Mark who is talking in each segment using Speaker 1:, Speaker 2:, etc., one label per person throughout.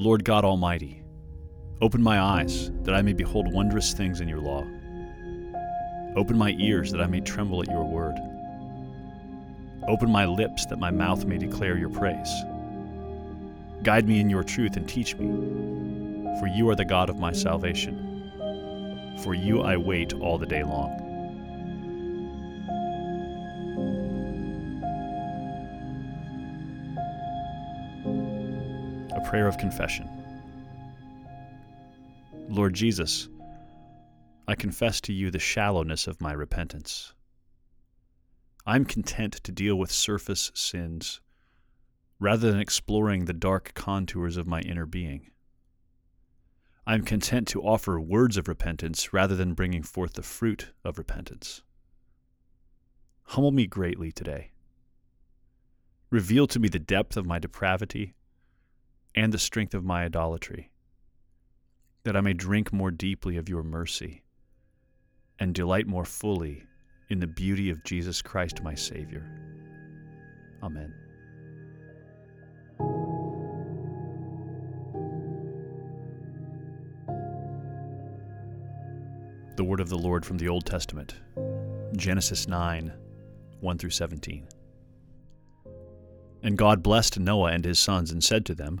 Speaker 1: Lord God Almighty, open my eyes that I may behold wondrous things in your law. Open my ears that I may tremble at your word. Open my lips that my mouth may declare your praise. Guide me in your truth and teach me, for you are the God of my salvation. For you I wait all the day long. Prayer of confession. Lord Jesus, I confess to you the shallowness of my repentance. I'm content to deal with surface sins rather than exploring the dark contours of my inner being. I'm content to offer words of repentance rather than bringing forth the fruit of repentance. Humble me greatly today. Reveal to me the depth of my depravity and the strength of my idolatry, that I may drink more deeply of your mercy and delight more fully in the beauty of Jesus Christ, my Savior. Amen. The word of the Lord from the Old Testament, Genesis 9 1 through 17. And God blessed Noah and his sons and said to them,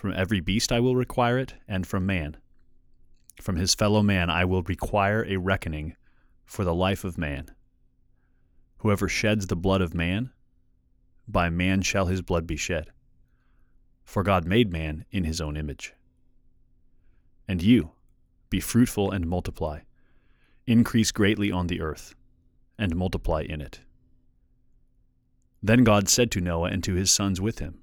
Speaker 1: From every beast I will require it, and from man. From his fellow man I will require a reckoning for the life of man. Whoever sheds the blood of man, by man shall his blood be shed. For God made man in his own image. And you, be fruitful and multiply, increase greatly on the earth, and multiply in it. Then God said to Noah and to his sons with him,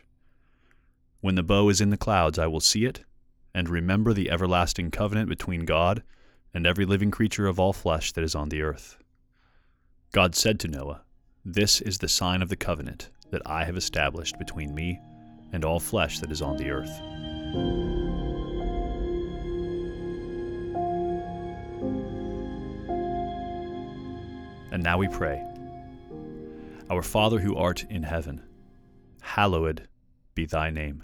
Speaker 1: When the bow is in the clouds, I will see it, and remember the everlasting covenant between God and every living creature of all flesh that is on the earth. God said to Noah, This is the sign of the covenant that I have established between me and all flesh that is on the earth. And now we pray. Our Father who art in heaven, hallowed be thy name.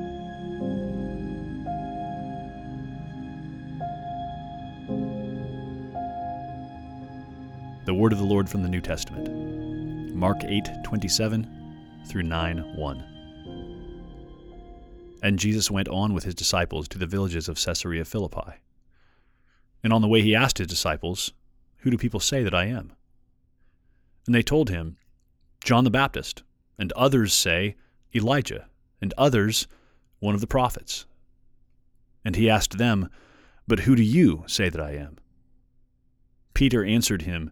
Speaker 1: Word of the Lord from the New Testament. Mark 8:27 through 9:1. And Jesus went on with his disciples to the villages of Caesarea Philippi. And on the way he asked his disciples, Who do people say that I am? And they told him, John the Baptist, and others say, Elijah, and others, one of the prophets. And he asked them, But who do you say that I am? Peter answered him,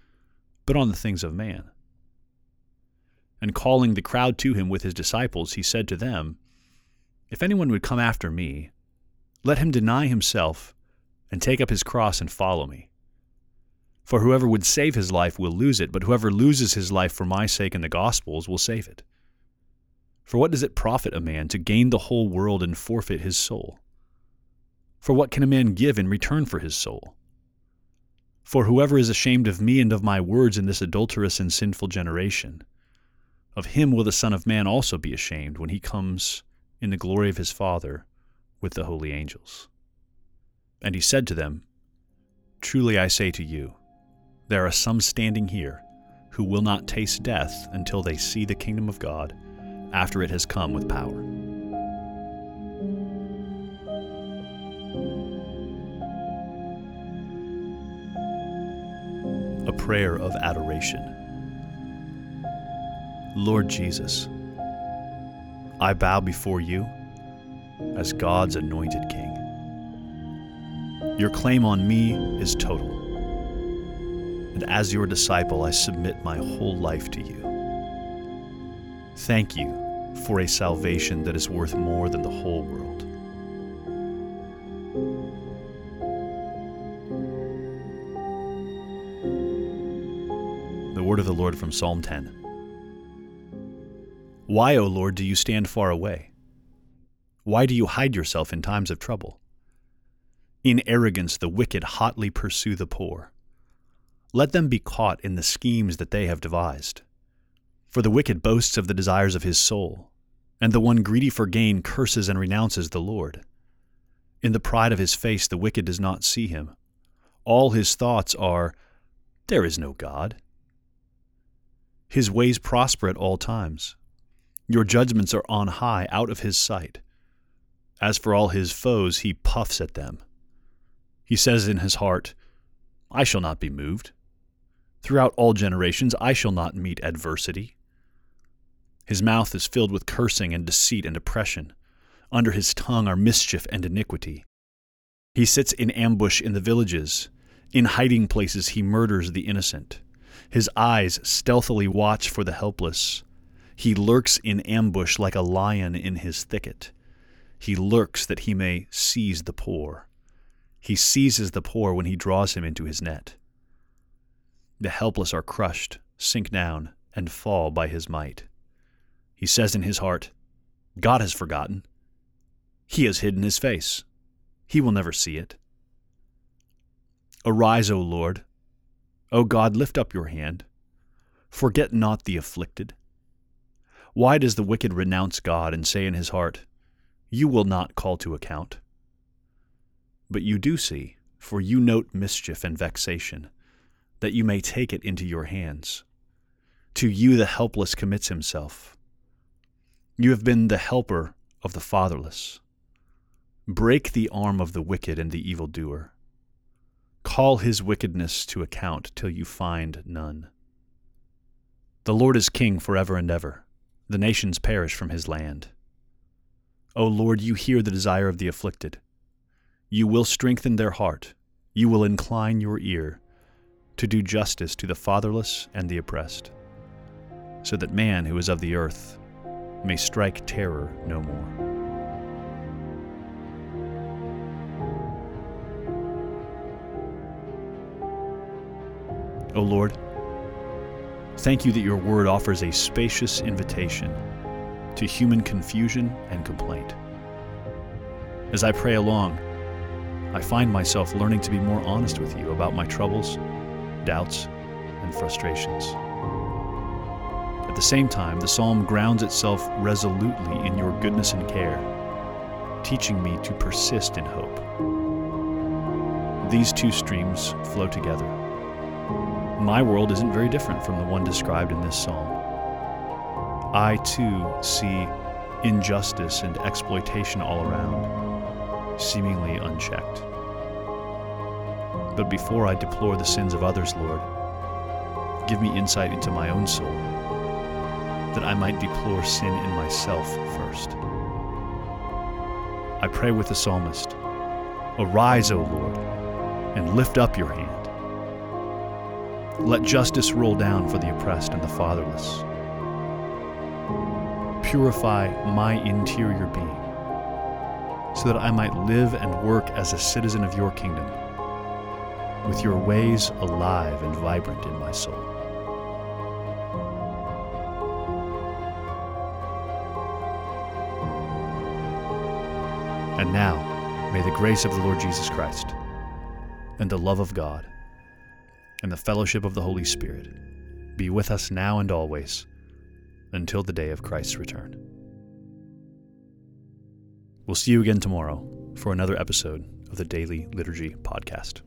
Speaker 1: but on the things of man. And calling the crowd to him with his disciples, he said to them, if anyone would come after me, let him deny himself and take up his cross and follow me. For whoever would save his life will lose it, but whoever loses his life for my sake and the gospel's will save it. For what does it profit a man to gain the whole world and forfeit his soul? For what can a man give in return for his soul? For whoever is ashamed of me and of my words in this adulterous and sinful generation, of him will the Son of Man also be ashamed when he comes in the glory of his Father with the holy angels. And he said to them, Truly I say to you, there are some standing here who will not taste death until they see the kingdom of God after it has come with power. Prayer of adoration. Lord Jesus, I bow before you as God's anointed king. Your claim on me is total. And as your disciple, I submit my whole life to you. Thank you for a salvation that is worth more than the whole world. Word of the Lord from Psalm 10. Why, O Lord, do you stand far away? Why do you hide yourself in times of trouble? In arrogance, the wicked hotly pursue the poor. Let them be caught in the schemes that they have devised. For the wicked boasts of the desires of his soul, and the one greedy for gain curses and renounces the Lord. In the pride of his face, the wicked does not see him. All his thoughts are, There is no God. His ways prosper at all times. Your judgments are on high, out of his sight. As for all his foes, he puffs at them. He says in his heart, I shall not be moved. Throughout all generations, I shall not meet adversity. His mouth is filled with cursing and deceit and oppression. Under his tongue are mischief and iniquity. He sits in ambush in the villages. In hiding places, he murders the innocent. His eyes stealthily watch for the helpless. He lurks in ambush like a lion in his thicket. He lurks that he may seize the poor. He seizes the poor when he draws him into his net. The helpless are crushed, sink down, and fall by his might. He says in his heart, God has forgotten. He has hidden his face. He will never see it. Arise, O Lord. O God, lift up your hand. Forget not the afflicted. Why does the wicked renounce God and say in his heart, You will not call to account? But you do see, for you note mischief and vexation, that you may take it into your hands. To you the helpless commits himself. You have been the helper of the fatherless. Break the arm of the wicked and the evildoer. Call his wickedness to account till you find none. The Lord is king forever and ever the nations perish from his land. O Lord, you hear the desire of the afflicted. You will strengthen their heart. You will incline your ear to do justice to the fatherless and the oppressed, so that man who is of the earth may strike terror no more. O Lord, Thank you that your word offers a spacious invitation to human confusion and complaint. As I pray along, I find myself learning to be more honest with you about my troubles, doubts, and frustrations. At the same time, the psalm grounds itself resolutely in your goodness and care, teaching me to persist in hope. These two streams flow together. My world isn't very different from the one described in this psalm. I too see injustice and exploitation all around, seemingly unchecked. But before I deplore the sins of others, Lord, give me insight into my own soul, that I might deplore sin in myself first. I pray with the psalmist Arise, O Lord, and lift up your hand. Let justice roll down for the oppressed and the fatherless. Purify my interior being, so that I might live and work as a citizen of your kingdom, with your ways alive and vibrant in my soul. And now, may the grace of the Lord Jesus Christ, and the love of God, and the fellowship of the Holy Spirit be with us now and always until the day of Christ's return. We'll see you again tomorrow for another episode of the Daily Liturgy Podcast.